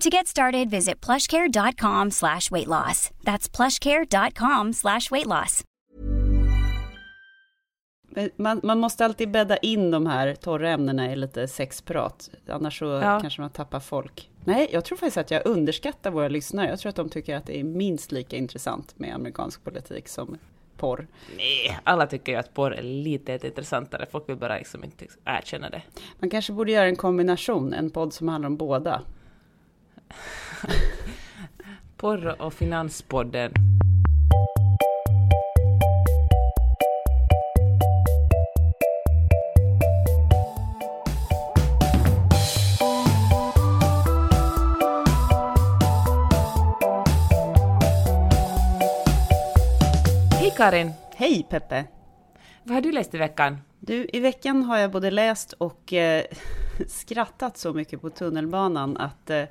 To get started, visit plushcare.com slash weight loss. That's plushcare.com slash weight loss. Man, man måste alltid bädda in de här torra ämnena i lite sexprat, annars så Ja. kanske man tappar folk. Nej, jag tror faktiskt att jag underskattar våra lyssnare. Jag tror att de tycker att det är minst lika intressant med amerikansk politik som porr. Nej, alla tycker ju att porr är lite intressantare. Folk vill bara liksom inte erkänna det. Man kanske borde göra en kombination, en podd som handlar om båda. Porr och Finanspodden. Hej Karin! Hej Peppe! Vad har du läst i veckan? Du, i veckan har jag både läst och eh, skrattat så mycket på tunnelbanan att eh,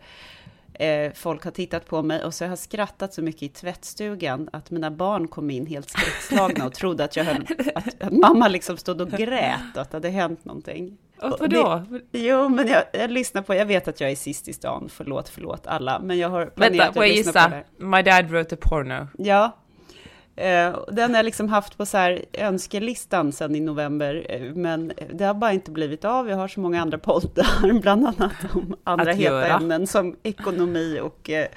eh, folk har tittat på mig och så har jag skrattat så mycket i tvättstugan att mina barn kom in helt skräckslagna och trodde att jag höll, att, att mamma liksom stod och grät och att det hade hänt någonting. Och vadå? Jo, men jag, jag lyssnar på, jag vet att jag är sist i stan, förlåt, förlåt alla, men jag har planerat Vänta, att får jag lyssna på det gissa? här. My dad wrote a porno. Ja. Eh, den har jag liksom haft på så här önskelistan sedan i november, eh, men det har bara inte blivit av. Jag har så många andra poddar, bland annat om andra heta göra. ämnen som ekonomi och eh,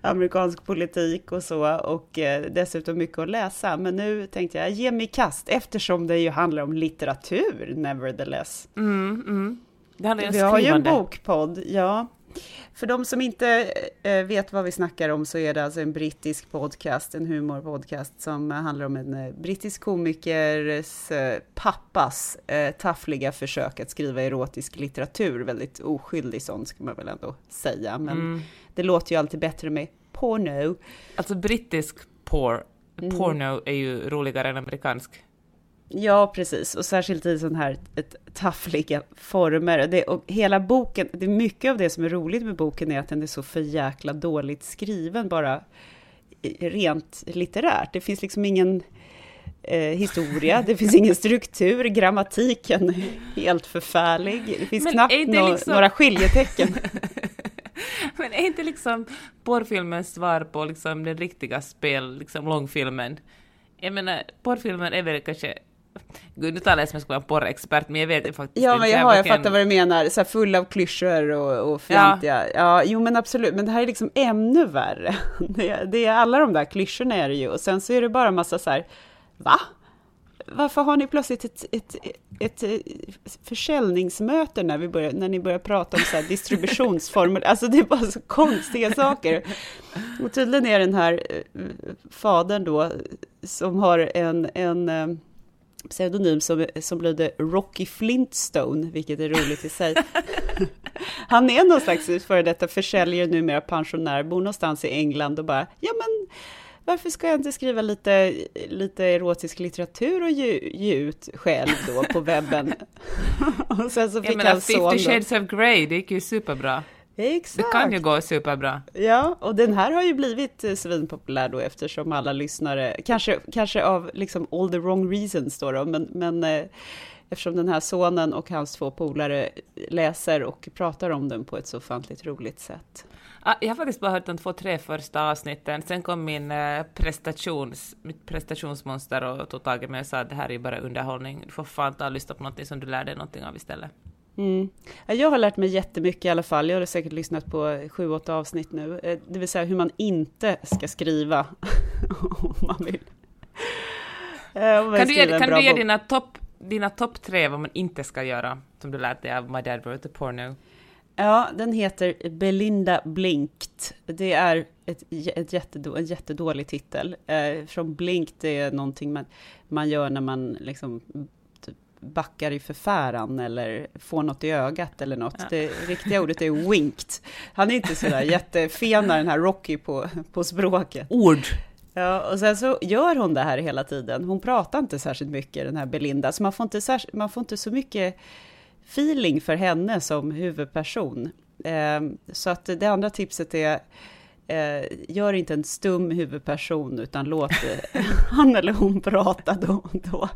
amerikansk politik och så, och dessutom mycket att läsa. Men nu tänkte jag ge mig i kast, eftersom det ju handlar om litteratur, nevertheless. Mm, mm. Vi har ju en bokpodd, ja. För de som inte eh, vet vad vi snackar om så är det alltså en brittisk podcast, en humorpodcast som handlar om en eh, brittisk komikers eh, pappas taffliga försök att skriva erotisk litteratur. Väldigt oskyldig sån ska man väl ändå säga, men Mm. det låter ju alltid bättre med porno. Alltså brittisk porr, Mm. porno är ju roligare än amerikansk. Ja, precis. Och särskilt i sån här ett, taffliga former. Det, och hela boken, det är mycket av det som är roligt med boken är att den är så för jäkla dåligt skriven, bara rent litterärt. Det finns liksom ingen eh, historia, det finns ingen struktur, grammatiken är helt förfärlig. Det finns Men knappt det nå- liksom- några skiljetecken. Men är inte liksom porrfilmens svar på liksom den riktiga spel, liksom långfilmen? Jag menar, porrfilmen är väl kanske... Gud, nu talar jag som jag skulle vara en porrexpert, men jag vet faktiskt Ja, inte. men jag, har, jag fattar vad du menar. Så här full av klyschor och, och fjantiga. Ja. jo men absolut. Men det här är liksom ännu värre. Det, det är alla de där klyschorna är det ju. Och sen så är det bara en massa så här, va? Varför har ni plötsligt ett, ett, ett, ett försäljningsmöte när, vi börjar, när ni börjar prata om så här distributionsformer? Alltså det är bara så konstiga saker. Och tydligen är den här eh, fadern då, som har en, en eh, pseudonym som, som lyder Rocky Flintstone, vilket är roligt i sig. Han är någon slags före detta försäljare, numera pensionär, bor någonstans i England och bara, ja men varför ska jag inte skriva lite, lite erotisk litteratur och ge, ge ut själv då på webben? och sen så Jag fick menar, hans son Fifty då, Shades of Grey, det gick ju superbra. Det Exakt. kan ju gå superbra. Ja, och den här har ju blivit eh, svinpopulär då eftersom alla lyssnare, kanske, kanske av liksom all the wrong reasons då, då men, men eh, eftersom den här sonen och hans två polare läser och pratar om den på ett så ofantligt roligt sätt. Ah, Jag har faktiskt bara hört de två, tre första avsnitten. Sen kom min eh, prestations, mitt prestationsmonster och tog tag i mig och sa att det här är bara underhållning. Du får fan ta och lyssna på någonting som du lär dig någonting av istället. Mm. Ja, Jag har lärt mig jättemycket i alla fall. Jag har säkert lyssnat på sju, åtta avsnitt nu. Eh, Det vill säga hur man inte ska skriva om man vill kan du ge, kan du ge dina topp dina top tre vad man inte ska göra, som du lärt dig av My Dad Wrote a Porno? Ja, den heter Belinda Blinkt. Det är ett, ett jättedå, en jättedålig titel. Eh, från Blinkt, är någonting man, man gör när man liksom backar i förfäran eller får något i ögat eller något. Ja. Det riktiga ordet är winked. Han är inte sådär jättefena den här Rocky på, på språket. Ord! Ja, och sen så gör hon det här hela tiden. Hon pratar inte särskilt mycket, den här Belinda, så man får inte, man får inte så mycket feeling för henne som huvudperson. Eh, så att det andra tipset är, eh, gör inte en stum huvudperson, utan låt han eller hon prata då och då.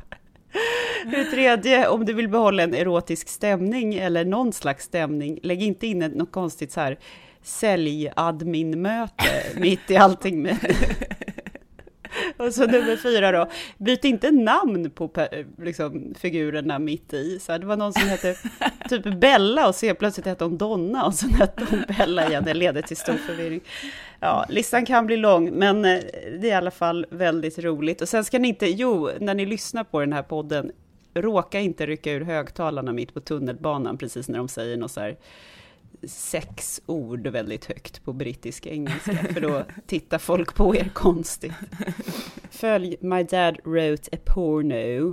Det tredje, om du vill behålla en erotisk stämning eller någon slags stämning, lägg inte in något konstigt så här sälj-admin-möte mitt i allting med och så nummer fyra då, byt inte namn på liksom, figurerna mitt i. Så det var någon som hette typ Bella och så plötsligt hette hon Donna och sen hette hon Bella igen. Det leder till stor förvirring. Ja, listan kan bli lång, men eh, det är i alla fall väldigt roligt. Och sen ska ni inte, jo, när ni lyssnar på den här podden, råka inte rycka ur högtalarna mitt på tunnelbanan precis när de säger något så här sex ord väldigt högt på brittisk engelska, för då tittar folk på er konstigt. Följ My Dad Wrote a Porno.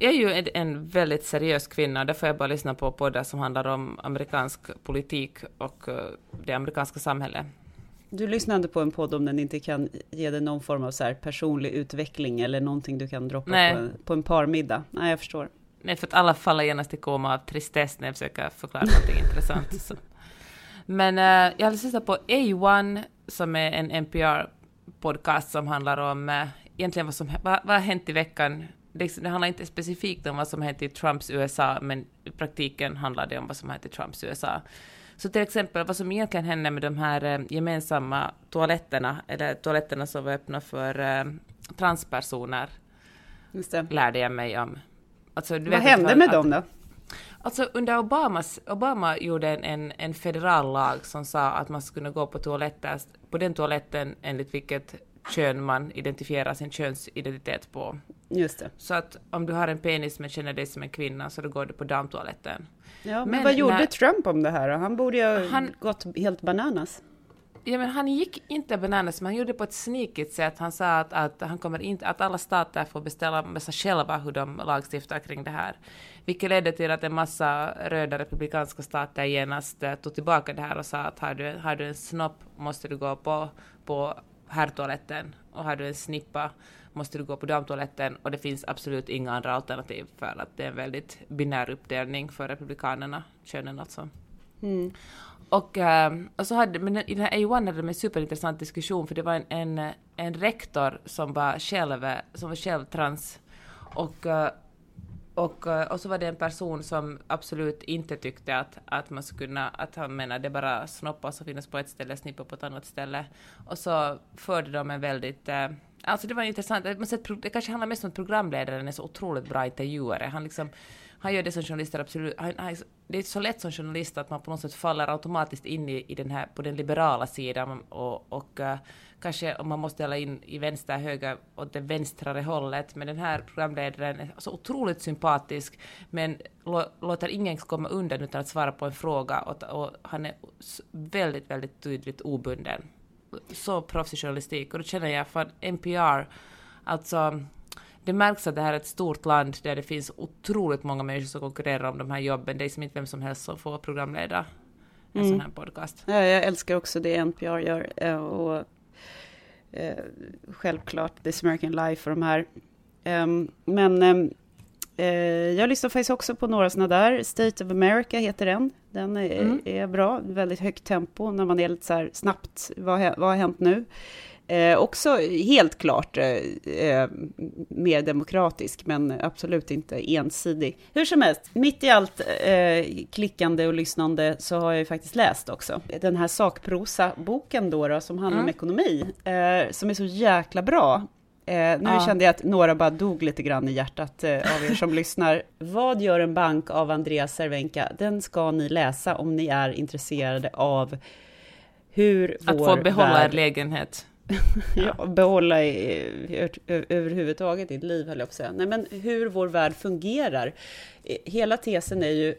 Jag är ju en väldigt seriös kvinna, därför jag bara lyssnar på poddar som handlar om amerikansk politik och eh, det amerikanska samhället. Du lyssnar inte på en podd om den inte kan ge dig någon form av så personlig utveckling eller någonting du kan droppa på en, på en parmiddag? Nej, jag förstår. Nej, för att alla faller genast i koma av tristess när jag försöker förklara någonting intressant. Så. Men uh, jag har lyssnat på A1, som är en NPR-podcast som handlar om uh, egentligen vad som vad, vad har hänt i veckan. Det, det handlar inte specifikt om vad som hänt i Trumps USA, men i praktiken handlar det om vad som hänt i Trumps USA. Så till exempel vad som egentligen hände med de här uh, gemensamma toaletterna, eller toaletterna som var öppna för uh, transpersoner, lärde jag mig om. Alltså, Vad hände med att, dem då? Alltså under Obamas, Obama gjorde en, en, en federal lag som sa att man skulle gå på toaletter, på den toaletten enligt vilket kön man identifierar sin könsidentitet på. Just det. Så att om du har en penis men känner dig som en kvinna så då går du på damtoaletten. Ja, men, men vad gjorde när, Trump om det här då? Han borde ju ha han, gått helt bananas. Ja, men han gick inte bananas, men han gjorde det på ett sneakigt sätt. Han sa att, att, han kommer inte, att alla stater får beställa med sig själva hur de lagstiftar kring det här. Vilket ledde till att en massa röda republikanska stater genast eh, tog tillbaka det här och sa att har du, har du en snopp måste du gå på, på herrtoaletten och har du en snippa måste du gå på damtoaletten och det finns absolut inga andra alternativ för att det är en väldigt binär uppdelning för republikanerna, könen alltså. Mm. Och, ehm, och så hade, men i den här A1 hade de en superintressant diskussion för det var en, en, en rektor som var själv, som var själv trans och eh, och, eh, och så var det en person som absolut inte tyckte att, att man skulle kunna, att han menade det bara snoppar som finns på ett ställe, snippar på ett annat ställe. Och så förde de en väldigt, eh, alltså det var intressant, det kanske handlar mest om att programledaren är så otroligt bra intervjuare. Han liksom han gör det som journalister absolut, han, han, det är så lätt som journalist att man på något sätt faller automatiskt in i, i den här, på den liberala sidan och, och uh, kanske om man måste ställa in i vänster, höger, åt det vänstrare hållet. Men den här programledaren är så otroligt sympatisk, men låter ingen komma undan utan att svara på en fråga och, och han är väldigt, väldigt tydligt obunden. Så proffsig journalistik och då känner jag för NPR, alltså det märks att det här är ett stort land där det finns otroligt många människor som konkurrerar om de här jobben. Det är som inte vem som helst som får programleda en mm. sån här podcast. Ja, jag älskar också det NPR gör. Eh, och, eh, självklart This American Life och de här. Um, men um, eh, jag lyssnar faktiskt också på några sådana där. State of America heter den. Den är, mm. är bra, väldigt högt tempo när man är lite så här snabbt, vad, vad har hänt nu? Eh, också helt klart eh, eh, mer demokratisk, men absolut inte ensidig. Hur som helst, mitt i allt eh, klickande och lyssnande så har jag ju faktiskt läst också den här sakprosa-boken då, då som handlar mm. om ekonomi, eh, som är så jäkla bra. Eh, nu ja. kände jag att några bara dog lite grann i hjärtat eh, av er som lyssnar. Vad gör en bank av Andreas Cervenka? Den ska ni läsa om ni är intresserade av hur Att få behålla värld... er lägenhet. ja. behålla i, överhuvudtaget i ett liv, höll jag på att säga. Nej, men hur vår värld fungerar. Hela tesen är ju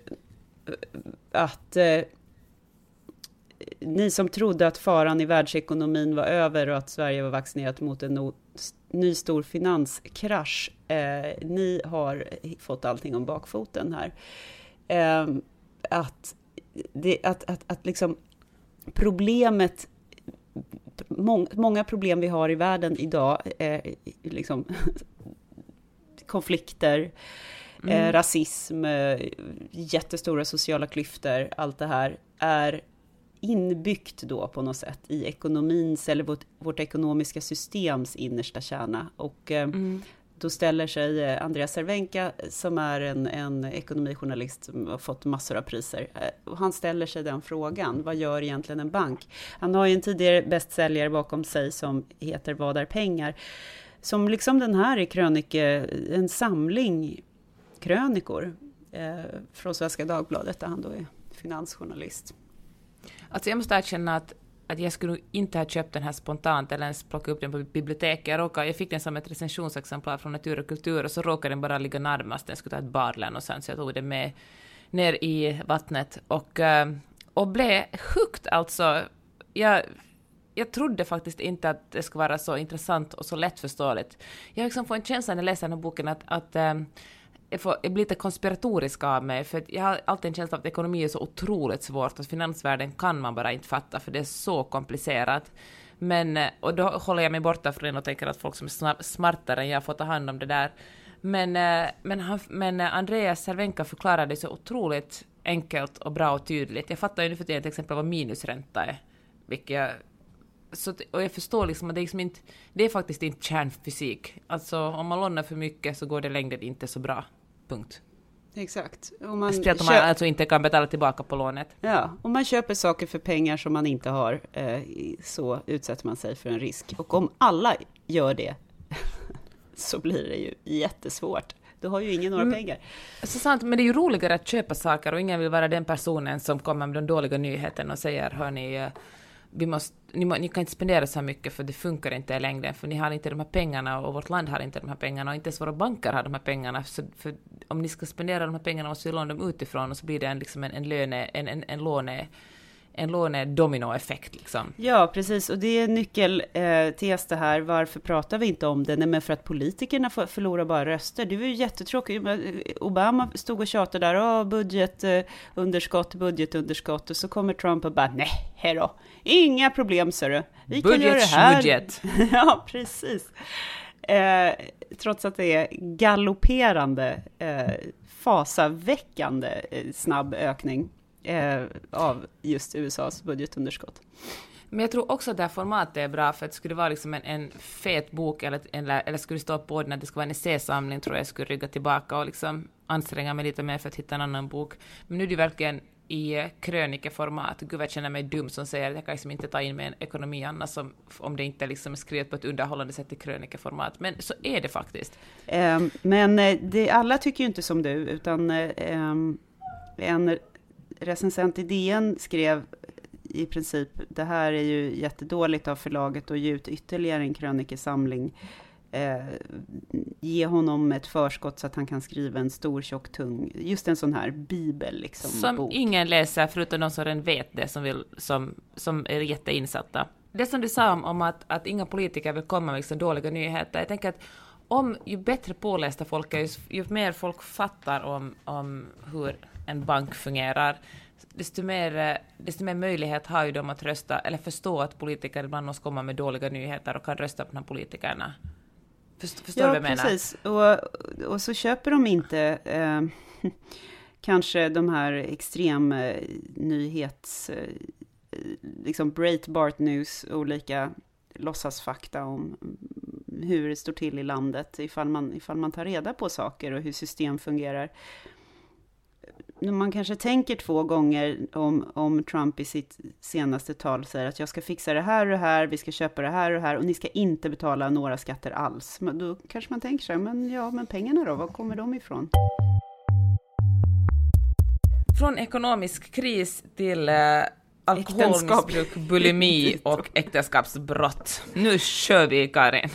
att eh, ni som trodde att faran i världsekonomin var över och att Sverige var vaccinerat mot en no, ny stor finanskrasch, eh, ni har fått allting om bakfoten här. Eh, att, det, att, att, att liksom problemet många problem vi har i världen idag, eh, liksom, konflikter, eh, mm. rasism, eh, jättestora sociala klyftor, allt det här är inbyggt då på något sätt i ekonomins eller vårt, vårt ekonomiska systems innersta kärna. Och eh, mm. då ställer sig eh, Andreas Cervenka, som är en, en ekonomijournalist som har fått massor av priser, eh, och han ställer sig den frågan, vad gör egentligen en bank? Han har ju en tidigare bästsäljare bakom sig som heter Vad är pengar? Som liksom den här är krönike, en samling krönikor eh, från Svenska Dagbladet, där han då är finansjournalist. Alltså jag måste erkänna att, att jag skulle inte ha köpt den här spontant eller ens plockat upp den på biblioteket. Jag, råkade, jag fick den som ett recensionsexemplar från Natur och kultur och så råkade den bara ligga närmast. Den skulle ta ett barlän och sen så jag tog den med ner i vattnet och, eh, och blev sjukt alltså. Jag, jag trodde faktiskt inte att det skulle vara så intressant och så lättförståeligt. Jag liksom får en känsla när jag läser den här boken att, att eh, jag, får, jag blir lite konspiratorisk av mig, för jag har alltid en känsla av att ekonomi är så otroligt svårt, att finansvärlden kan man bara inte fatta, för det är så komplicerat. Men, eh, och då håller jag mig borta från det och tänker att folk som är smartare än jag får ta hand om det där. Men, eh, men, han, men eh, Andreas Cervenka förklarade det så otroligt enkelt och bra och tydligt. Jag fattar ju nu för tiden till exempel vad minusränta är, vilket jag så, och jag förstår liksom att det är, liksom inte, det är faktiskt inte kärnfysik. Alltså om man lånar för mycket så går det längden inte så bra. Punkt. Exakt. Om man Speciellt om man alltså inte kan betala tillbaka på lånet. Ja, om man köper saker för pengar som man inte har eh, så utsätter man sig för en risk. Och om alla gör det så blir det ju jättesvårt. Du har ju ingen några mm. pengar. Så sant, men det är ju roligare att köpa saker och ingen vill vara den personen som kommer med de dåliga nyheterna och säger hörni, eh, vi måste, ni, ni, kan inte spendera så här mycket för det funkar inte i längden, för ni har inte de här pengarna och vårt land har inte de här pengarna och inte ens våra banker har de här pengarna. Så för om ni ska spendera de här pengarna måste vi låna dem utifrån och så blir det en, liksom en, en, löne, en, en, en låne en lånedominoeffekt. Liksom. Ja, precis. Och det är nyckeltes eh, det här. Varför pratar vi inte om det? Nej, men för att politikerna förlorar bara röster. Det var ju jättetråkigt. Eh, Obama stod och tjatade där. Åh, budgetunderskott, budgetunderskott. Och så kommer Trump och bara, nej, då. Inga problem, ser du. Vi kan göra det här. Budget. ja, precis. Eh, trots att det är galopperande, eh, fasaväckande eh, snabb ökning eh, av just USAs budgetunderskott. Men jag tror också att det här formatet är bra, för att skulle det vara liksom en, en fet bok, eller, eller, eller skulle det stå på den att det skulle vara en essäsamling, tror jag jag skulle rygga tillbaka och liksom anstränga mig lite mer för att hitta en annan bok. Men nu är det verkligen i krönikeformat. Gud, vad jag känner mig dum som säger att jag kan liksom inte ta in med en ekonomi annars som, om det inte liksom är skrivet på ett underhållande sätt i krönikeformat. Men så är det faktiskt. Um, men eh, det, alla tycker ju inte som du, utan um, en recensent i DN skrev i princip, det här är ju jättedåligt av förlaget att ge ut ytterligare en krönikesamling. Eh, ge honom ett förskott så att han kan skriva en stor, tjock, tung, just en sån här bibel. Liksom, som bok. ingen läser, förutom de som redan vet det, som, vill, som, som är jätteinsatta. Det som du sa om, om att, att inga politiker vill komma med liksom dåliga nyheter, jag tänker att om ju bättre pålästa folk är, ju, ju mer folk fattar om, om hur en bank fungerar, desto mer, desto mer möjlighet har ju de att rösta, eller förstå att politiker ibland måste komma med dåliga nyheter och kan rösta på de här politikerna. Förstår, ja, du vad jag precis. menar? Och, och så köper de inte eh, kanske de här extrem eh, nyhets... Eh, liksom Breitbart News, olika låtsasfakta om hur det står till i landet, ifall man, ifall man tar reda på saker och hur system fungerar man kanske tänker två gånger om, om Trump i sitt senaste tal säger att jag ska fixa det här och det här, vi ska köpa det här och det här och ni ska inte betala några skatter alls. Men då kanske man tänker så här, men ja, men pengarna då, var kommer de ifrån? Från ekonomisk kris till, eh, alkoholmissbruk, bulimi och äktenskapsbrott. Nu kör vi, Karin!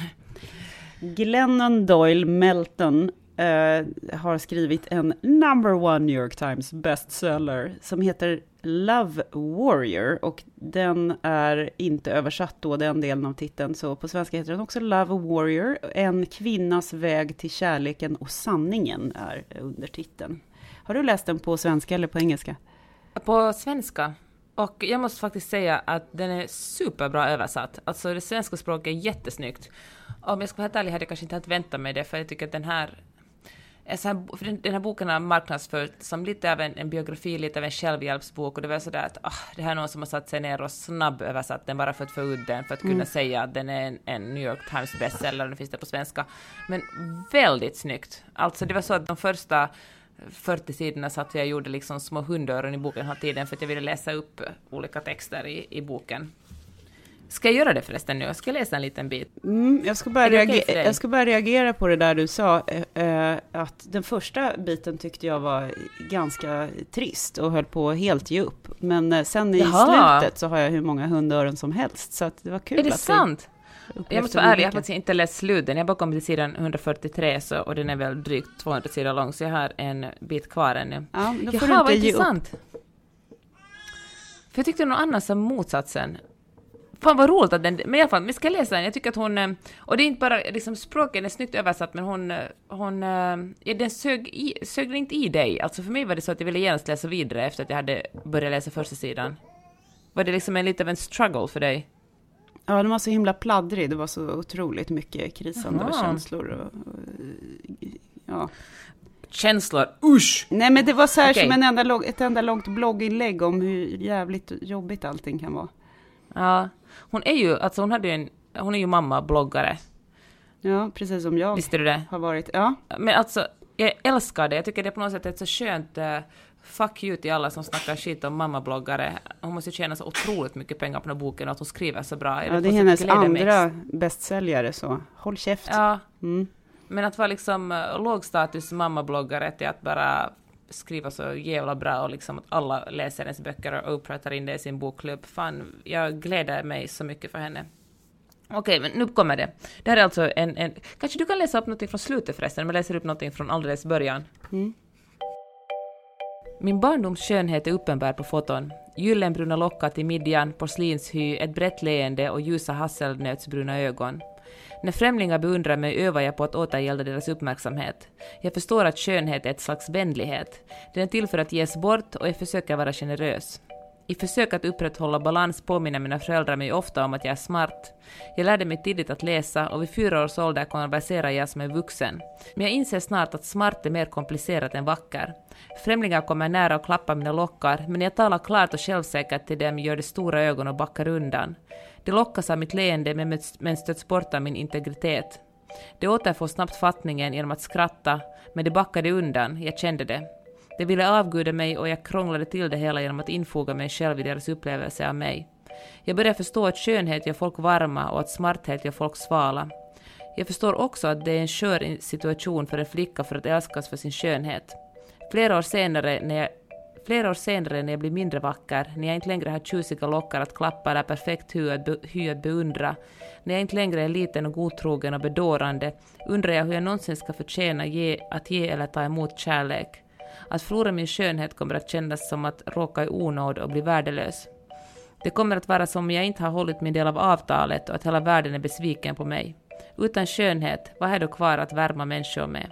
Glennon Doyle Melton eh, har skrivit en number one New York Times bestseller som heter Love Warrior och den är inte översatt då, den delen av titeln, så på svenska heter den också Love Warrior. En kvinnas väg till kärleken och sanningen är undertiteln. Har du läst den på svenska eller på engelska? På svenska. Och jag måste faktiskt säga att den är superbra översatt. Alltså det svenska språket är jättesnyggt. Om jag ska vara helt ärlig hade jag kanske inte väntat mig det, för jag tycker att den här här, för den, den här boken har marknadsförts som lite av en, en, biografi, lite av en självhjälpsbok och det var sådär att ah, det här är någon som har satt sig ner och snabböversatt den bara för att få ut den, för att kunna mm. säga att den är en, en, New York Times bestseller, nu finns det på svenska. Men väldigt snyggt. Alltså det var så att de första 40 sidorna satt jag och gjorde liksom små hundöron i boken hela tiden för att jag ville läsa upp olika texter i, i boken. Ska jag göra det förresten nu? Jag ska läsa en liten bit. Mm, jag, ska bara reagera, jag ska bara reagera på det där du sa, eh, att den första biten tyckte jag var ganska trist och höll på helt ge upp. Men eh, sen i Jaha. slutet så har jag hur många hundöron som helst, så att det var kul. Är det sant? Jag måste vara ärlig, jag har faktiskt inte läst sluten. Jag bara kommit till sidan 143 så, och den är väl drygt 200 sidor lång, så jag har en bit kvar ännu. Ja, då får Jaha, du inte ge upp. För jag tyckte nog annars som motsatsen. Fan vad roligt att den, men i alla fall, vi ska läsa den. Jag tycker att hon, eh, och det är inte bara liksom språket är snyggt översatt, men hon, eh, hon, eh, ja, den sög, i, sög inte i dig. Alltså för mig var det så att jag ville genast läsa vidare efter att jag hade börjat läsa första sidan. Var det liksom en lite av en struggle för dig? Ja, den var så himla pladdrig. Det var så otroligt mycket krisande och känslor. Och, och, ja. Känslor, usch! Nej, men det var så här okay. som en enda, ett enda långt blogginlägg om hur jävligt jobbigt allting kan vara. Ja, hon är ju, alltså hon hade ju en, hon är ju mamma, bloggare. Ja, precis som jag Visste du det? har varit. Ja. Men alltså, jag älskar det. Jag tycker det är på något sätt ett så skönt uh, fuck you till alla som snackar skit om mammabloggare. Hon måste tjäna så otroligt mycket pengar på den här boken och att hon skriver så bra. Ja, det är hennes andra bästsäljare så. Håll käft. Ja. Mm. Men att vara liksom uh, lågstatus mammabloggare till att bara skriva så jävla bra och liksom att alla läser hennes böcker och Oprah tar in det i sin bokklubb. Fan, jag gläder mig så mycket för henne. Okej, men nu kommer det. Det här är alltså en, en... Kanske du kan läsa upp något från slutet förresten, men läser upp något från alldeles början. Mm. Min barndoms skönhet är uppenbar på foton. Gyllenbruna lockar till midjan, porslinshy, ett brett leende och ljusa hasselnötsbruna ögon. När främlingar beundrar mig övar jag på att återgälda deras uppmärksamhet. Jag förstår att skönhet är ett slags vänlighet. Den är till för att ges bort och jag försöker vara generös. I försök att upprätthålla balans påminner mina föräldrar mig ofta om att jag är smart. Jag lärde mig tidigt att läsa och vid fyra års ålder konverserar jag som en vuxen. Men jag inser snart att smart är mer komplicerat än vacker. Främlingar kommer nära och klappar mina lockar, men när jag talar klart och självsäkert till dem gör de stora ögon och backar undan. De lockas av mitt leende men stöts bort av min integritet. De återfår snabbt fattningen genom att skratta, men de backade undan, jag kände det. De ville avguda mig och jag krånglade till det hela genom att infoga mig själv i deras upplevelse av mig. Jag började förstå att skönhet gör folk varma och att smarthet gör folk svala. Jag förstår också att det är en skör situation för en flicka för att älskas för sin skönhet. Flera år senare när jag Flera år senare när jag blir mindre vacker, när jag inte längre har tjusiga lockar att klappa eller perfekt hy att, be, hy att beundra, när jag inte längre är liten och godtrogen och bedårande, undrar jag hur jag någonsin ska förtjäna ge, att ge eller ta emot kärlek. Att förlora min skönhet kommer att kännas som att råka i onåd och bli värdelös. Det kommer att vara som om jag inte har hållit min del av avtalet och att hela världen är besviken på mig. Utan skönhet, vad är då kvar att värma människor med?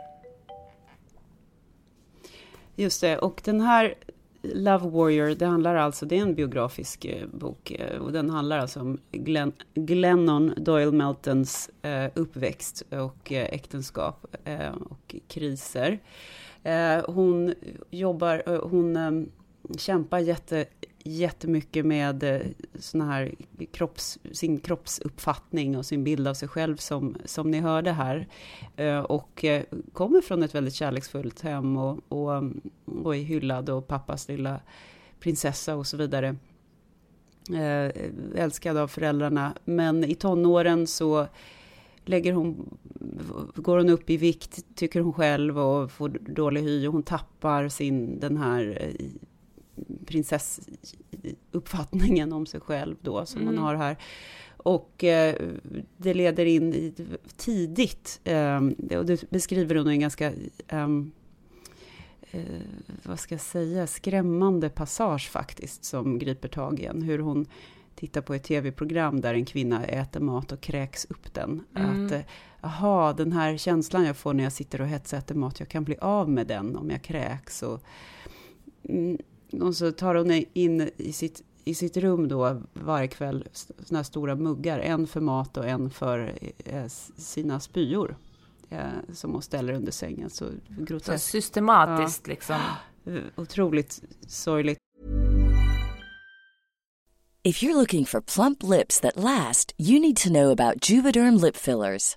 Just det, och den här Love Warrior, det handlar alltså, det är en biografisk eh, bok eh, och den handlar alltså om Glenn, Glennon Doyle Meltons eh, uppväxt och äktenskap och kriser. Hon jobbar, hon kämpar jätte, jättemycket med eh, sån här kropps, sin kroppsuppfattning och sin bild av sig själv som, som ni hörde här. Eh, och eh, kommer från ett väldigt kärleksfullt hem och, och, mm, och är hyllad och pappas lilla prinsessa och så vidare. Älskad av föräldrarna. Men i tonåren så lägger hon, går hon upp i vikt, tycker hon själv, och får dålig hy och hon tappar sin, den här prinsess uppfattningen om sig själv då som mm. hon har här. Och eh, det leder in i, tidigt, eh, och det beskriver hon i en ganska ehm, eh, vad ska jag säga, skrämmande passage faktiskt, som griper tag i en. Hur hon tittar på ett tv-program där en kvinna äter mat och kräks upp den. Mm. Att, aha, den här känslan jag får när jag sitter och hetsäter mat, jag kan bli av med den om jag kräks. Och, mm, och så tar hon in i sitt, i sitt rum då varje kväll såna här stora muggar, en för mat och en för eh, sina spyor. Eh, som hon ställer under sängen. Så, så systematiskt ja. liksom. Otroligt sorgligt. If you're looking for plump lips that last, you need to know about Juvederm lip fillers.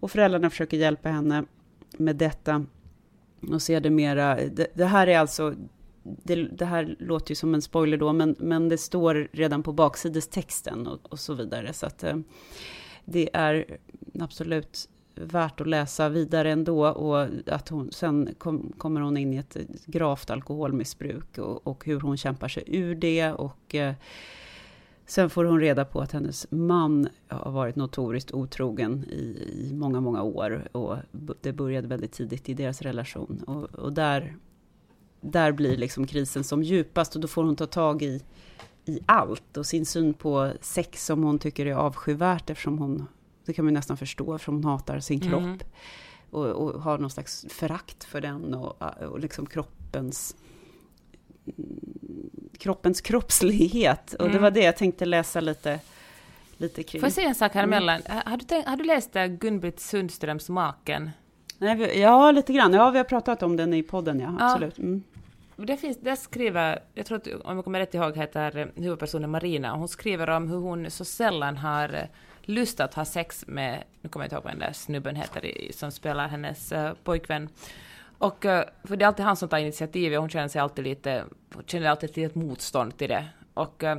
Och föräldrarna försöker hjälpa henne med detta och ser det mera. Det, det här är alltså, det, det, här låter ju som en spoiler då, men, men det står redan på baksidestexten och, och så vidare. Så att eh, det är absolut värt att läsa vidare ändå och att hon, sen kom, kommer hon in i ett gravt alkoholmissbruk och, och hur hon kämpar sig ur det och eh, Sen får hon reda på att hennes man har varit notoriskt otrogen i, i många, många år. Och det började väldigt tidigt i deras relation. Och, och, där, där blir liksom krisen som djupast och då får hon ta tag i, i allt. Och sin syn på sex som hon tycker är avskyvärt eftersom hon, det kan man nästan förstå, eftersom hon hatar sin kropp. Mm. Och, och, har någon slags förakt för den och, och liksom kroppens kroppens kroppslighet. Och mm. det var det jag tänkte läsa lite, lite kring. Får jag säga en sak här mm. emellan? Har du, har du läst Gun-Britt Sundströms Maken? Nej, ja, lite grann. Ja, vi har pratat om den i podden, ja. Absolut. Mm. Det finns, där skriver, jag tror att om jag kommer rätt ihåg heter huvudpersonen Marina, och hon skriver om hur hon så sällan har lust att ha sex med, nu kommer jag inte ihåg vad den där snubben heter som spelar hennes pojkvän. Och, eh, för det är alltid han som tar initiativet och hon känner sig alltid lite, känner alltid ett litet motstånd till det. Och, eh,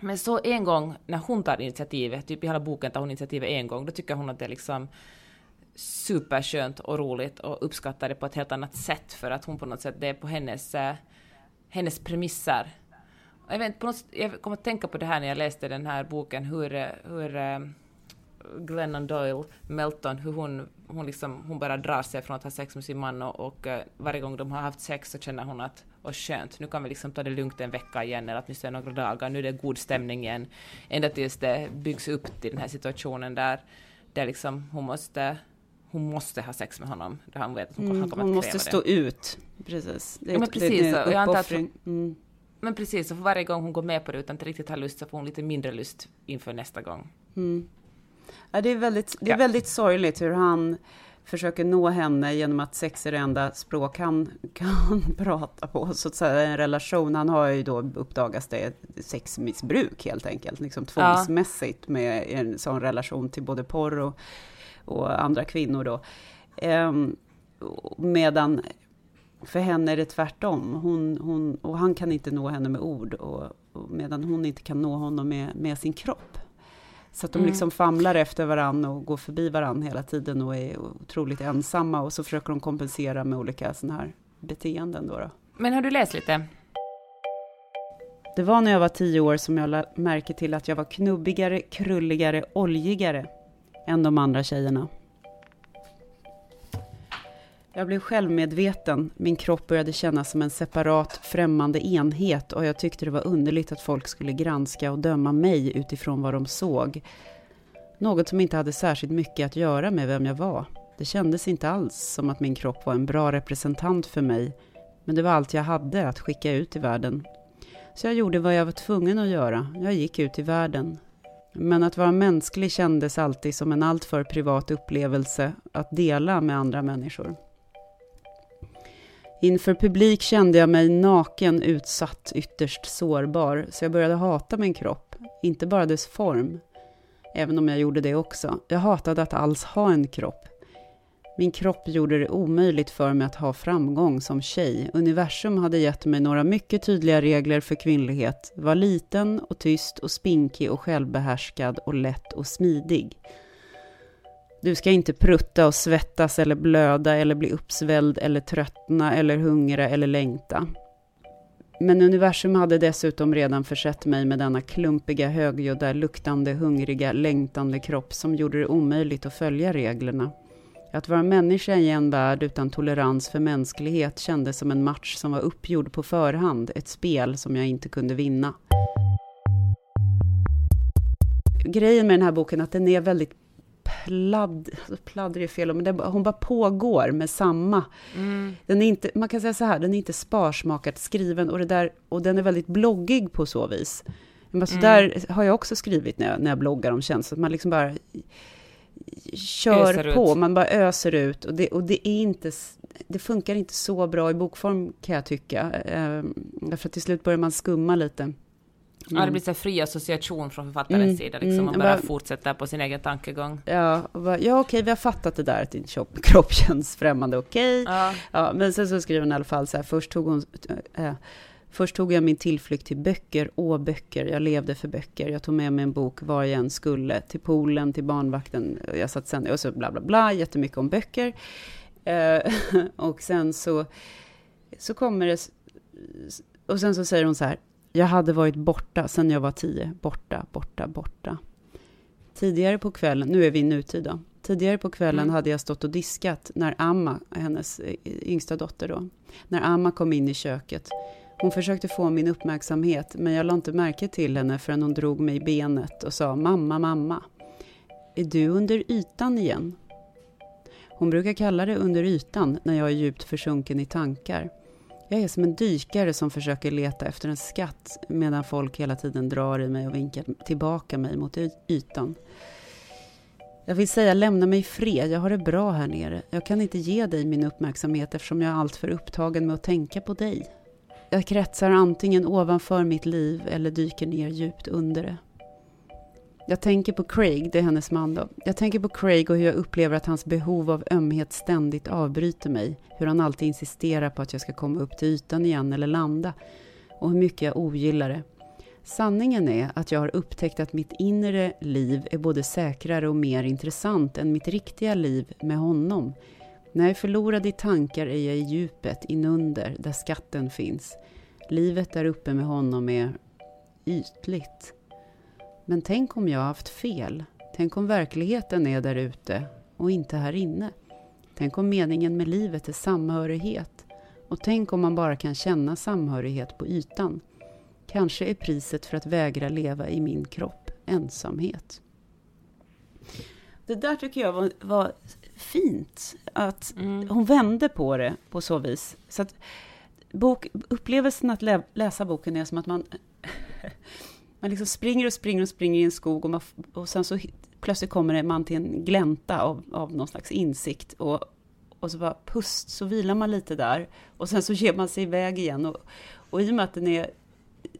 men så en gång när hon tar initiativet, typ i hela boken tar hon initiativet en gång, då tycker hon att det är liksom superskönt och roligt och uppskattar det på ett helt annat sätt för att hon på något sätt, det är på hennes, eh, hennes premisser. Jag, vet, på något, jag kom att tänka på det här när jag läste den här boken, hur, hur Glennon Doyle, Melton, hur hon hon, liksom, hon bara drar sig från att ha sex med sin man och, och uh, varje gång de har haft sex så känner hon att och skönt, nu kan vi liksom ta det lugnt en vecka igen eller åtminstone några dagar, nu är det god stämning igen. Ända tills det byggs upp till den här situationen där, där liksom hon måste hon måste ha sex med honom. Där han vet att hon, mm, han kommer hon att måste stå det. ut. Precis. Det är, ja, men precis, det är en uppoffring. Mm. Men precis, och för varje gång hon går med på det utan inte riktigt har lust så får hon lite mindre lust inför nästa gång. Mm. Ja, det är, väldigt, det är väldigt sorgligt hur han försöker nå henne genom att sex är det enda språk han kan prata på. Så att säga en relation, han har ju då uppdagats det sexmissbruk helt enkelt, liksom tvångsmässigt ja. med en sån relation till både porr och, och andra kvinnor då. Ehm, medan för henne är det tvärtom. Hon, hon, och han kan inte nå henne med ord, och, och medan hon inte kan nå honom med, med sin kropp. Så att de mm. liksom famlar efter varandra och går förbi varandra hela tiden och är otroligt ensamma och så försöker de kompensera med olika sådana här beteenden då, då. Men har du läst lite? Det var när jag var tio år som jag lade märke till att jag var knubbigare, krulligare, oljigare än de andra tjejerna. Jag blev självmedveten, min kropp började kännas som en separat främmande enhet och jag tyckte det var underligt att folk skulle granska och döma mig utifrån vad de såg. Något som inte hade särskilt mycket att göra med vem jag var. Det kändes inte alls som att min kropp var en bra representant för mig, men det var allt jag hade att skicka ut i världen. Så jag gjorde vad jag var tvungen att göra. Jag gick ut i världen. Men att vara mänsklig kändes alltid som en alltför privat upplevelse att dela med andra människor. Inför publik kände jag mig naken, utsatt, ytterst sårbar, så jag började hata min kropp, inte bara dess form, även om jag gjorde det också. Jag hatade att alls ha en kropp. Min kropp gjorde det omöjligt för mig att ha framgång som tjej. Universum hade gett mig några mycket tydliga regler för kvinnlighet. Var liten och tyst och spinkig och självbehärskad och lätt och smidig. Du ska inte prutta och svettas eller blöda eller bli uppsvälld eller tröttna eller hungra eller längta. Men universum hade dessutom redan försett mig med denna klumpiga, högljudda, luktande, hungriga, längtande kropp som gjorde det omöjligt att följa reglerna. Att vara människa i en värld utan tolerans för mänsklighet kändes som en match som var uppgjord på förhand, ett spel som jag inte kunde vinna. Grejen med den här boken är att den är väldigt pladd, alltså pladdrig är fel men det, hon bara pågår med samma. Mm. Den är inte, man kan säga så här, den är inte sparsmakat skriven och, det där, och den är väldigt bloggig på så vis. Men så mm. där har jag också skrivit när jag, när jag bloggar om känslor, att man liksom bara kör på, man bara öser ut. Och det, och det är inte, det funkar inte så bra i bokform kan jag tycka. Eh, därför att till slut börjar man skumma lite. Mm. Ja, det blir så fri association från författarens mm. sida, liksom. Man mm. bara, bara fortsätter på sin egen tankegång. Ja, bara, ja okej, vi har fattat det där att din kropp känns främmande, okej. Ja. ja. men sen så skriver hon i alla fall så här, först tog hon... Äh, Först tog jag min tillflykt till böcker, åh böcker, jag levde för böcker. Jag tog med mig en bok var jag än skulle, till poolen, till barnvakten. Jag satt sen, och så bla bla bla, jättemycket om böcker. Eh, och sen så, så kommer det, och sen så säger hon så här, jag hade varit borta sedan jag var tio. Borta, borta, borta. Tidigare på kvällen, nu är vi i nutid då. Tidigare på kvällen mm. hade jag stått och diskat när Amma, hennes eh, yngsta dotter då, när Amma kom in i köket. Hon försökte få min uppmärksamhet, men jag lade inte märke till henne förrän hon drog mig i benet och sa mamma, mamma. Är du under ytan igen? Hon brukar kalla det under ytan när jag är djupt försunken i tankar. Jag är som en dykare som försöker leta efter en skatt medan folk hela tiden drar i mig och vinkar tillbaka mig mot ytan. Jag vill säga lämna mig i fred, jag har det bra här nere. Jag kan inte ge dig min uppmärksamhet eftersom jag är alltför upptagen med att tänka på dig. Jag kretsar antingen ovanför mitt liv eller dyker ner djupt under det. Jag tänker på Craig, det är hennes man då. Jag tänker på Craig och hur jag upplever att hans behov av ömhet ständigt avbryter mig. Hur han alltid insisterar på att jag ska komma upp till ytan igen eller landa. Och hur mycket jag ogillar det. Sanningen är att jag har upptäckt att mitt inre liv är både säkrare och mer intressant än mitt riktiga liv med honom. När jag är förlorad i tankar är jag i djupet, inunder, där skatten finns. Livet där uppe med honom är ytligt. Men tänk om jag har haft fel? Tänk om verkligheten är där ute och inte här inne. Tänk om meningen med livet är samhörighet. Och tänk om man bara kan känna samhörighet på ytan. Kanske är priset för att vägra leva i min kropp ensamhet. Det där tycker jag var, var fint. Att mm. hon vände på det på så vis. Så att bok, upplevelsen att lä, läsa boken är som att man, man liksom springer och springer och springer i en skog och, man, och sen så plötsligt kommer man till en glänta av, av någon slags insikt och, och så bara pust, så vilar man lite där och sen så ger man sig iväg igen. Och, och i och med att den är,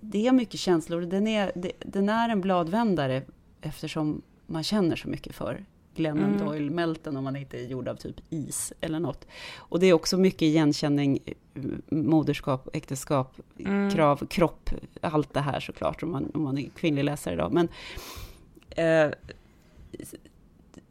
det är mycket känslor, den är, den är en bladvändare eftersom man känner så mycket för Glennon mm. Doyle-mälten om man inte är gjord av typ is eller något. Och det är också mycket igenkänning, moderskap, äktenskap, mm. krav, kropp, allt det här såklart om man, om man är kvinnlig läsare idag. Men, eh,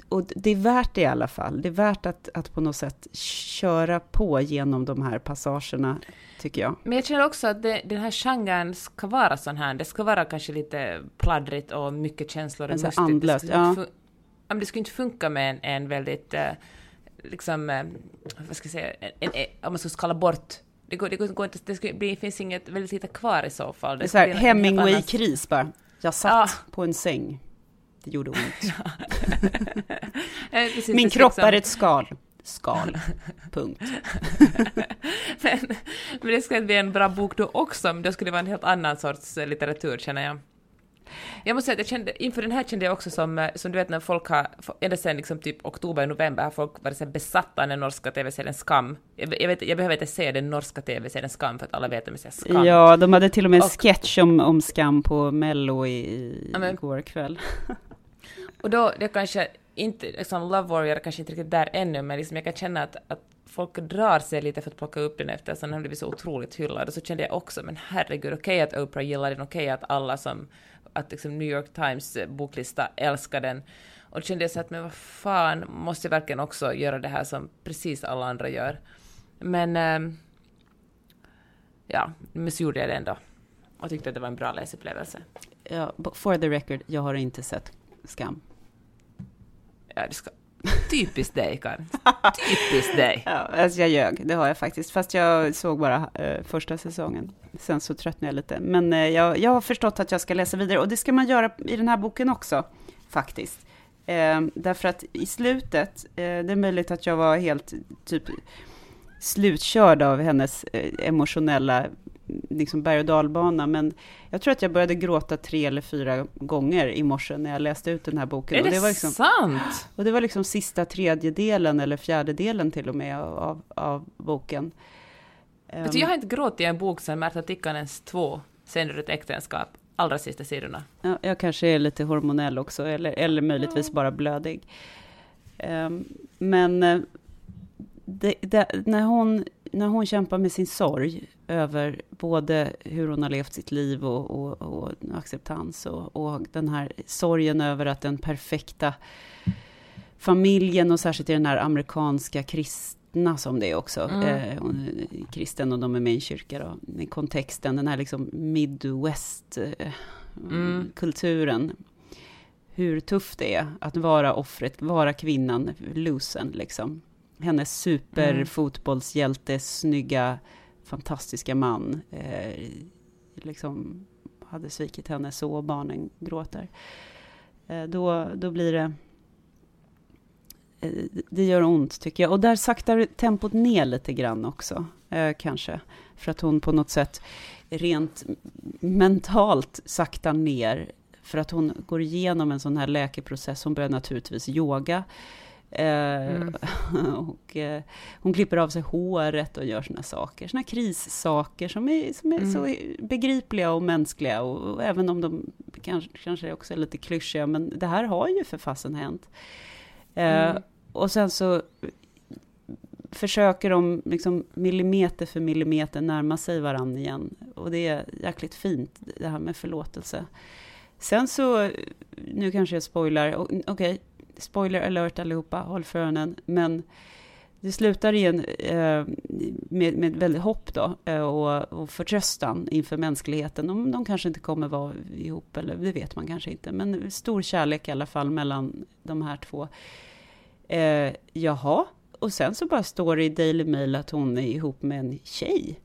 och det är värt det i alla fall. Det är värt att, att på något sätt köra på genom de här passagerna, tycker jag. Men jag känner också att det, den här genren ska vara sån här. Det ska vara kanske lite pladdrigt och mycket känslor. Alltså andlöst, ja men det skulle inte funka med en, en väldigt, eh, liksom, eh, vad ska jag säga, en, en, om man ska skala bort det, går, det, går inte, det, skulle, det finns inget väldigt lite kvar i så fall. Det, är så här, Hemingway-kris bara. Jag satt ja. på en säng. Det gjorde ont. Precis, Min kropp liksom... är ett skal. Skal. Punkt. men, men det ska bli en bra bok då också, men då skulle det vara en helt annan sorts eh, litteratur känner jag. Jag måste säga att jag kände, inför den här kände jag också som, eh, som du vet när folk har, ända sedan liksom typ oktober, november har folk varit så besatta av den norska tv-serien Skam. Jag, jag, vet, jag behöver inte se den norska tv-serien Skam för att alla vet att jag säger Skam. Ja, de hade till och med en sketch om, om Skam på Mello i, i ja, igår kväll. och då, det kanske inte, liksom Love Warrior kanske inte riktigt där ännu, men liksom jag kan känna att, att folk drar sig lite för att plocka upp den eftersom den har blivit så otroligt hyllad. Och så kände jag också, men herregud, okej okay att Oprah gillar den, okej okay att alla som att liksom New York Times boklista älskar den. Och kände jag så att men vad fan, måste jag verkligen också göra det här som precis alla andra gör? Men äh, ja, men så gjorde jag det ändå. Och tyckte att det var en bra läsupplevelse. Ja, for the record, jag har inte sett Skam. Ja, det ska, Typiskt dig, Karin. Typiskt dig. Ja, alltså jag ljög, det har jag faktiskt. Fast jag såg bara eh, första säsongen. Sen så tröttnade jag lite. Men eh, jag, jag har förstått att jag ska läsa vidare. Och det ska man göra i den här boken också, faktiskt. Eh, därför att i slutet, eh, det är möjligt att jag var helt typ slutkörd av hennes eh, emotionella liksom berg och dalbana, men jag tror att jag började gråta tre eller fyra gånger i morse när jag läste ut den här boken. Är det, och det var liksom, sant? Och det var liksom sista tredjedelen eller fjärdedelen till och med av, av boken. Um, jag har inte gråtit i en bok sedan Märta Tikkanens två, Sen ur ett äktenskap, allra sista sidorna. Ja, jag kanske är lite hormonell också, eller, eller möjligtvis bara blödig. Um, men eh, det, det, när, hon, när hon kämpar med sin sorg över både hur hon har levt sitt liv och, och, och acceptans och, och, den här sorgen över att den perfekta familjen och särskilt i den här amerikanska kristna som det är också, mm. eh, kristen och de är med i en kyrka då, i kontexten, den här liksom midwest-kulturen. Eh, mm. Hur tufft det är att vara offret, vara kvinnan, losen liksom hennes superfotbollshjälte, mm. snygga, fantastiska man, eh, liksom hade svikit henne så barnen gråter. Eh, då, då blir det... Eh, det gör ont, tycker jag. Och där saktar tempot ner lite grann också, eh, kanske. För att hon på något sätt rent mentalt saktar ner. För att hon går igenom en sån här läkeprocess. Hon börjar naturligtvis yoga. Mm. och, eh, hon klipper av sig håret och gör såna saker, såna krissaker som är, som är mm. så begripliga och mänskliga. Och, och, även om de kanske, kanske också är lite klyschiga, men det här har ju för fasen hänt. Eh, mm. och sen så försöker de liksom millimeter för millimeter närma sig varandra igen. Och det är jäkligt fint, det här med förlåtelse. Sen så, nu kanske jag spoilar, okej, okay, spoiler alert allihopa, håll för öronen. Men det slutar igen eh, med, med väldigt hopp då, eh, och, och förtröstan inför mänskligheten. De, de kanske inte kommer vara ihop, eller det vet man kanske inte. Men stor kärlek i alla fall mellan de här två. Eh, jaha, och sen så bara står det i Daily Mail att hon är ihop med en tjej.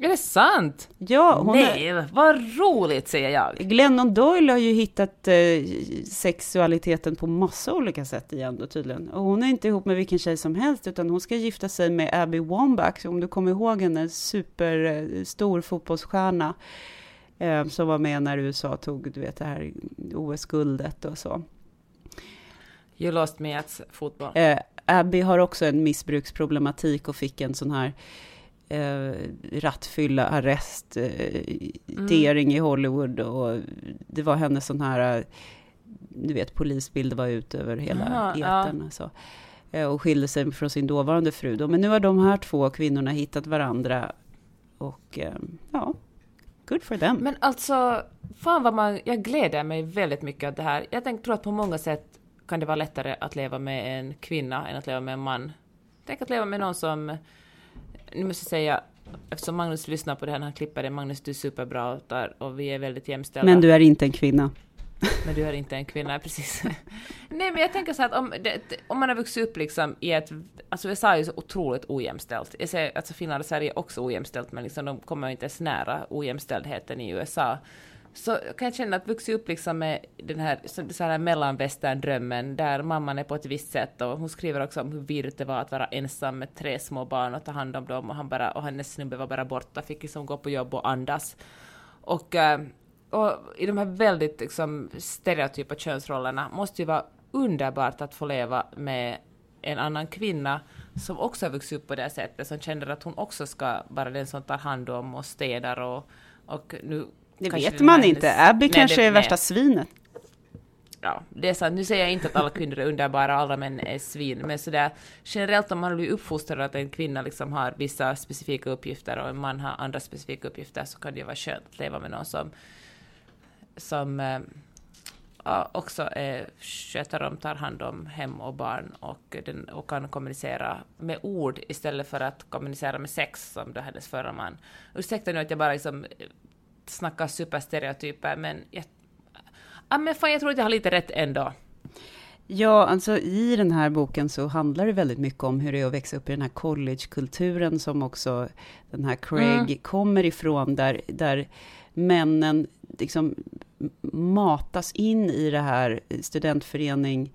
Är det sant? Ja, hon Nej, är, vad roligt säger jag. Glennon Doyle har ju hittat eh, sexualiteten på massa olika sätt igen då tydligen. Och hon är inte ihop med vilken tjej som helst, utan hon ska gifta sig med Abby Wambach, om du kommer ihåg henne, superstor eh, fotbollsstjärna eh, som var med när USA tog, du vet, det här OS-guldet och så. You lost me at fotboll. Eh, Abby har också en missbruksproblematik och fick en sån här eh, rattfylla arrest eh, mm. i Hollywood och det var hennes sån här, du vet polisbild var ut över hela etern. Ja. Så, eh, och skilde sig från sin dåvarande fru. Då. Men nu har de här två kvinnorna hittat varandra och eh, ja, good for them. Men alltså, fan vad man, jag gläder mig väldigt mycket åt det här. Jag tänk, tror att på många sätt kan det vara lättare att leva med en kvinna än att leva med en man. Tänk att leva med någon som nu måste jag säga, eftersom Magnus lyssnar på det här, han klipper det, Magnus du är superbra där och vi är väldigt jämställda. Men du är inte en kvinna. Men du är inte en kvinna, precis. Nej men jag tänker så att om, det, om man har vuxit upp liksom i ett, alltså USA är ju så otroligt ojämställt. Jag säger, alltså Finland och Sverige är också ojämställt, men liksom de kommer inte ens nära ojämställdheten i USA så kan jag känna att vuxit upp liksom med den här, så här mellanvästern-drömmen där mamman är på ett visst sätt och hon skriver också om hur virrigt det var att vara ensam med tre små barn och ta hand om dem och, han bara, och hennes snubbe var bara borta, fick liksom gå på jobb och andas. Och, eh, och i de här väldigt liksom, stereotypa könsrollerna måste ju vara underbart att få leva med en annan kvinna som också har vuxit upp på det sättet, som känner att hon också ska vara den som tar hand om och städar och, och nu det vet man inte. Abby kanske det, är värsta nej. svinet. Ja, det är sant. Nu säger jag inte att alla kvinnor är underbara alla män är svin, men sådär generellt om man blir uppfostrad att en kvinna liksom har vissa specifika uppgifter och en man har andra specifika uppgifter så kan det ju vara skönt att leva med någon som, som äh, också är, sköter om, tar hand om hem och barn och, den, och kan kommunicera med ord istället för att kommunicera med sex som då hennes förra man. Ursäkta nu att jag bara liksom snacka superstereotyper, men jag, ja, men fan, jag tror att jag har lite rätt ändå. Ja, alltså i den här boken så handlar det väldigt mycket om hur det är att växa upp i den här collegekulturen som också den här Craig mm. kommer ifrån, där, där männen liksom matas in i det här studentförening,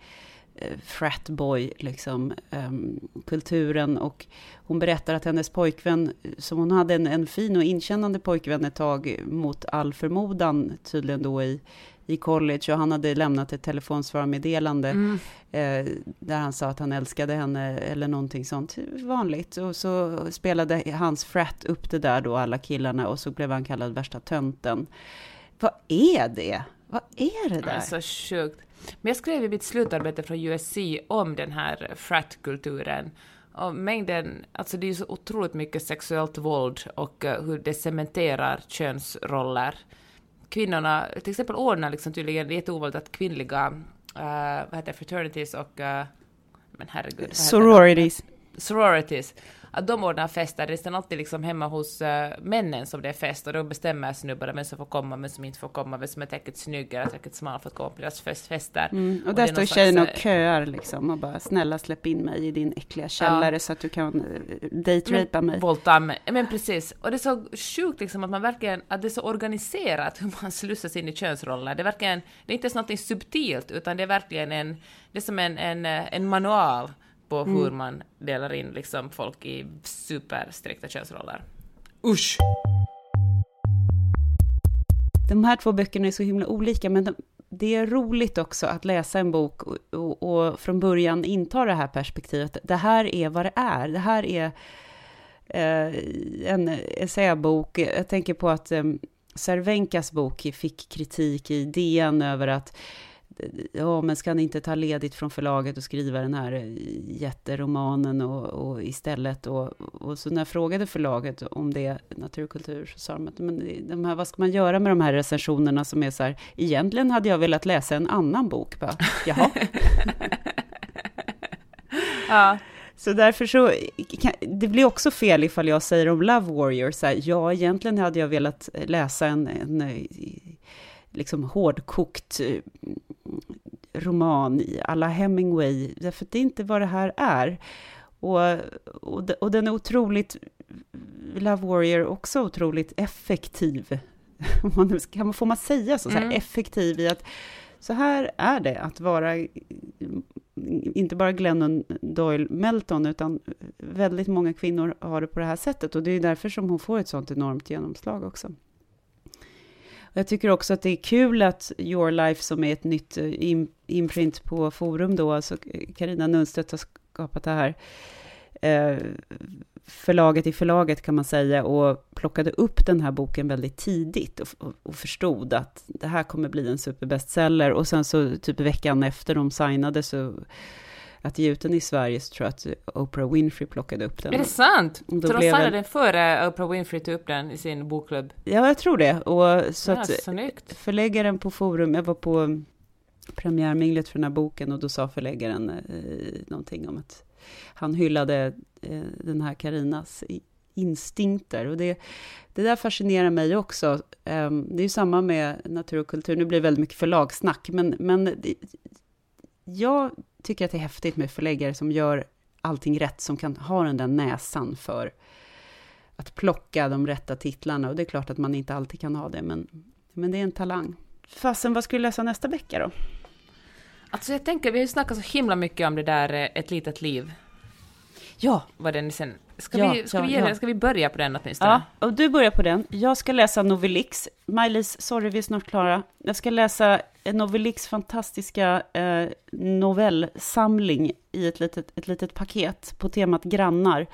fratboy, liksom, um, kulturen. Och hon berättar att hennes pojkvän, som hon hade en, en fin och inkännande pojkvän ett tag mot all förmodan, tydligen då i, i college, och han hade lämnat ett telefonsvarmeddelande mm. eh, där han sa att han älskade henne eller någonting sånt vanligt. Och så spelade hans frat upp det där då, alla killarna, och så blev han kallad värsta tönten. Vad är det? Vad är det där? Så sjukt. Men jag skrev i mitt slutarbete från USC om den här frat-kulturen och mängden, alltså det är ju så otroligt mycket sexuellt våld och uh, hur det cementerar könsroller. Kvinnorna, till exempel ordnar liksom tydligen, det är jätteovanligt att kvinnliga, uh, vad heter fraternities och, uh, men herregud. Sororities. Sororities att de ordnar fester, det är nästan alltid liksom hemma hos uh, männen som det är fest och då bestämmer snubbarna vem som får komma, vem som inte får komma, vem som är tillräckligt snygg eller tillräckligt smal för att komma på deras fest, fester. Mm, och, och där står tjejerna och eh, köar liksom och bara snälla släpp in mig i din äckliga källare ja. så att du kan uh, dejtrapa mig. Volta mig. Men precis. Och det är så sjukt liksom att man verkligen, att det är så organiserat hur man slussas in i könsroller. Det är verkligen, det är inte ens något subtilt utan det är verkligen en, det är som en, en, en manual på mm. hur man delar in liksom folk i superstrikta könsroller. Usch! De här två böckerna är så himla olika, men de, det är roligt också att läsa en bok och, och, och, från början inta det här perspektivet. Det här är vad det är. Det här är eh, en essäbok. Jag tänker på att eh, Cervenkas bok fick kritik i DN över att ja, men ska han inte ta ledigt från förlaget och skriva den här eh, jätteromanen och, och istället? Och, och, så när jag frågade förlaget om det, naturkultur, så sa de att men de här, vad ska man göra med de här recensionerna som är så här, egentligen hade jag velat läsa en annan bok. Bara, Jaha. ja. Så därför så, det blir också fel ifall jag säger om Love Warrior, så här, ja, egentligen hade jag velat läsa en, en liksom hårdkokt roman alla Hemingway, därför att det är inte vad det här är. Och, och, och den är otroligt, Love Warrior, också otroligt effektiv. kan man, får man säga så, så här, mm. effektiv i att så här är det att vara, inte bara Glennon Doyle Melton, utan väldigt många kvinnor har det på det här sättet. Och det är därför som hon får ett sånt enormt genomslag också. Jag tycker också att det är kul att Your Life, som är ett nytt eh, imprint på Forum då, alltså eh, Carina Nunstedt har skapat det här eh, förlaget i förlaget kan man säga och plockade upp den här boken väldigt tidigt och, och, och, förstod att det här kommer bli en superbestseller. Och sen så typ veckan efter de signade så att ge ut den i Sverige så tror jag att Oprah Winfrey plockade upp den. Är det sant? Så de signade den före Oprah Winfrey tog upp den i sin bokklubb? Ja, jag tror det. Och så ja, att snyggt. förläggaren på Forum, jag var på premiärminglet för den här boken och då sa förläggaren eh, någonting om att han hyllade eh, den här Karinas instinkter. Och det, det där fascinerar mig också. Eh, det är ju samma med natur och kultur. Nu blir det väldigt mycket förlagssnack, men, men jag tycker att det är häftigt med förläggare som gör allting rätt, som kan ha den där näsan för att plocka de rätta titlarna. Och det är klart att man inte alltid kan ha det, men, men det är en talang. Fasen, vad ska du läsa nästa vecka då? Alltså jag tänker, vi har ju snackat så himla mycket om det där eh, Ett litet liv. Ja. Vad den sen... Ska, ja, vi, ska, ja, vi, ja. ska vi börja på den åtminstone? Ja, och du börjar på den. Jag ska läsa Novelix. Maj-Lis, sorry, vi är snart klara. Jag ska läsa Novelix fantastiska eh, novellsamling i ett litet, ett litet paket på temat grannar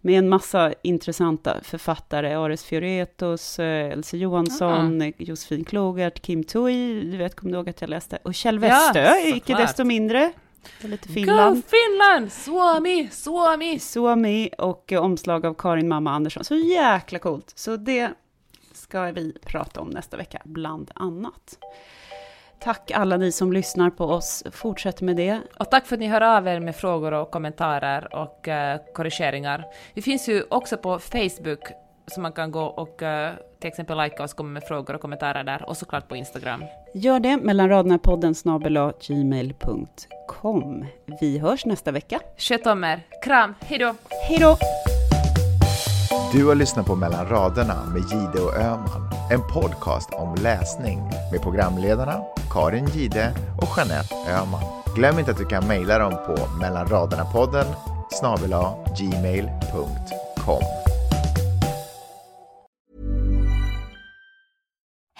med en massa intressanta författare. Ares Fioretos, eh, Else Johansson, ah. Josefin Klogart, Kim Tui, du vet, kommer du ihåg att jag läste? Och Kjell Westö, ja, icke desto mindre. Lite Finland. Go Finland! Suomi, Suomi! Suomi och eh, omslag av Karin Mamma Andersson. Så jäkla coolt. Så det ska vi prata om nästa vecka, bland annat. Tack alla ni som lyssnar på oss. Fortsätt med det. Och tack för att ni hör av er med frågor och kommentarer och uh, korrigeringar. Vi finns ju också på Facebook så man kan gå och uh, till exempel likea oss, komma med frågor och kommentarer där och såklart på Instagram. Gör det, mellan raderna podden gmail.com. Vi hörs nästa vecka. Sköt om er. Kram, hejdå! Hejdå! Du har lyssnat på Mellan raderna med Gide och Öman. En podcast om läsning med programledarna Karin Gide och Jeanette Öman. Glöm inte att du kan mejla dem på mellanraderna-podden gmail.com.